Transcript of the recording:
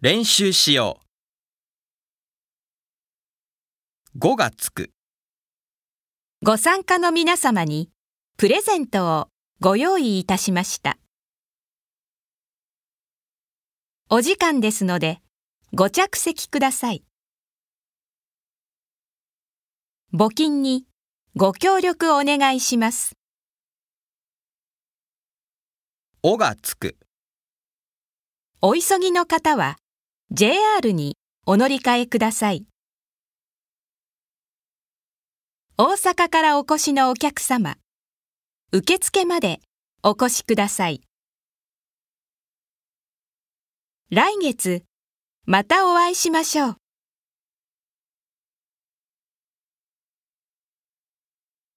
練習しよう。5がつく。ご参加の皆様にプレゼントをご用意いたしました。お時間ですのでご着席ください。募金にご協力お願いします。おがつく。お急ぎの方は JR にお乗り換えください。大阪からお越しのお客様、受付までお越しください。来月、またお会いしましょう。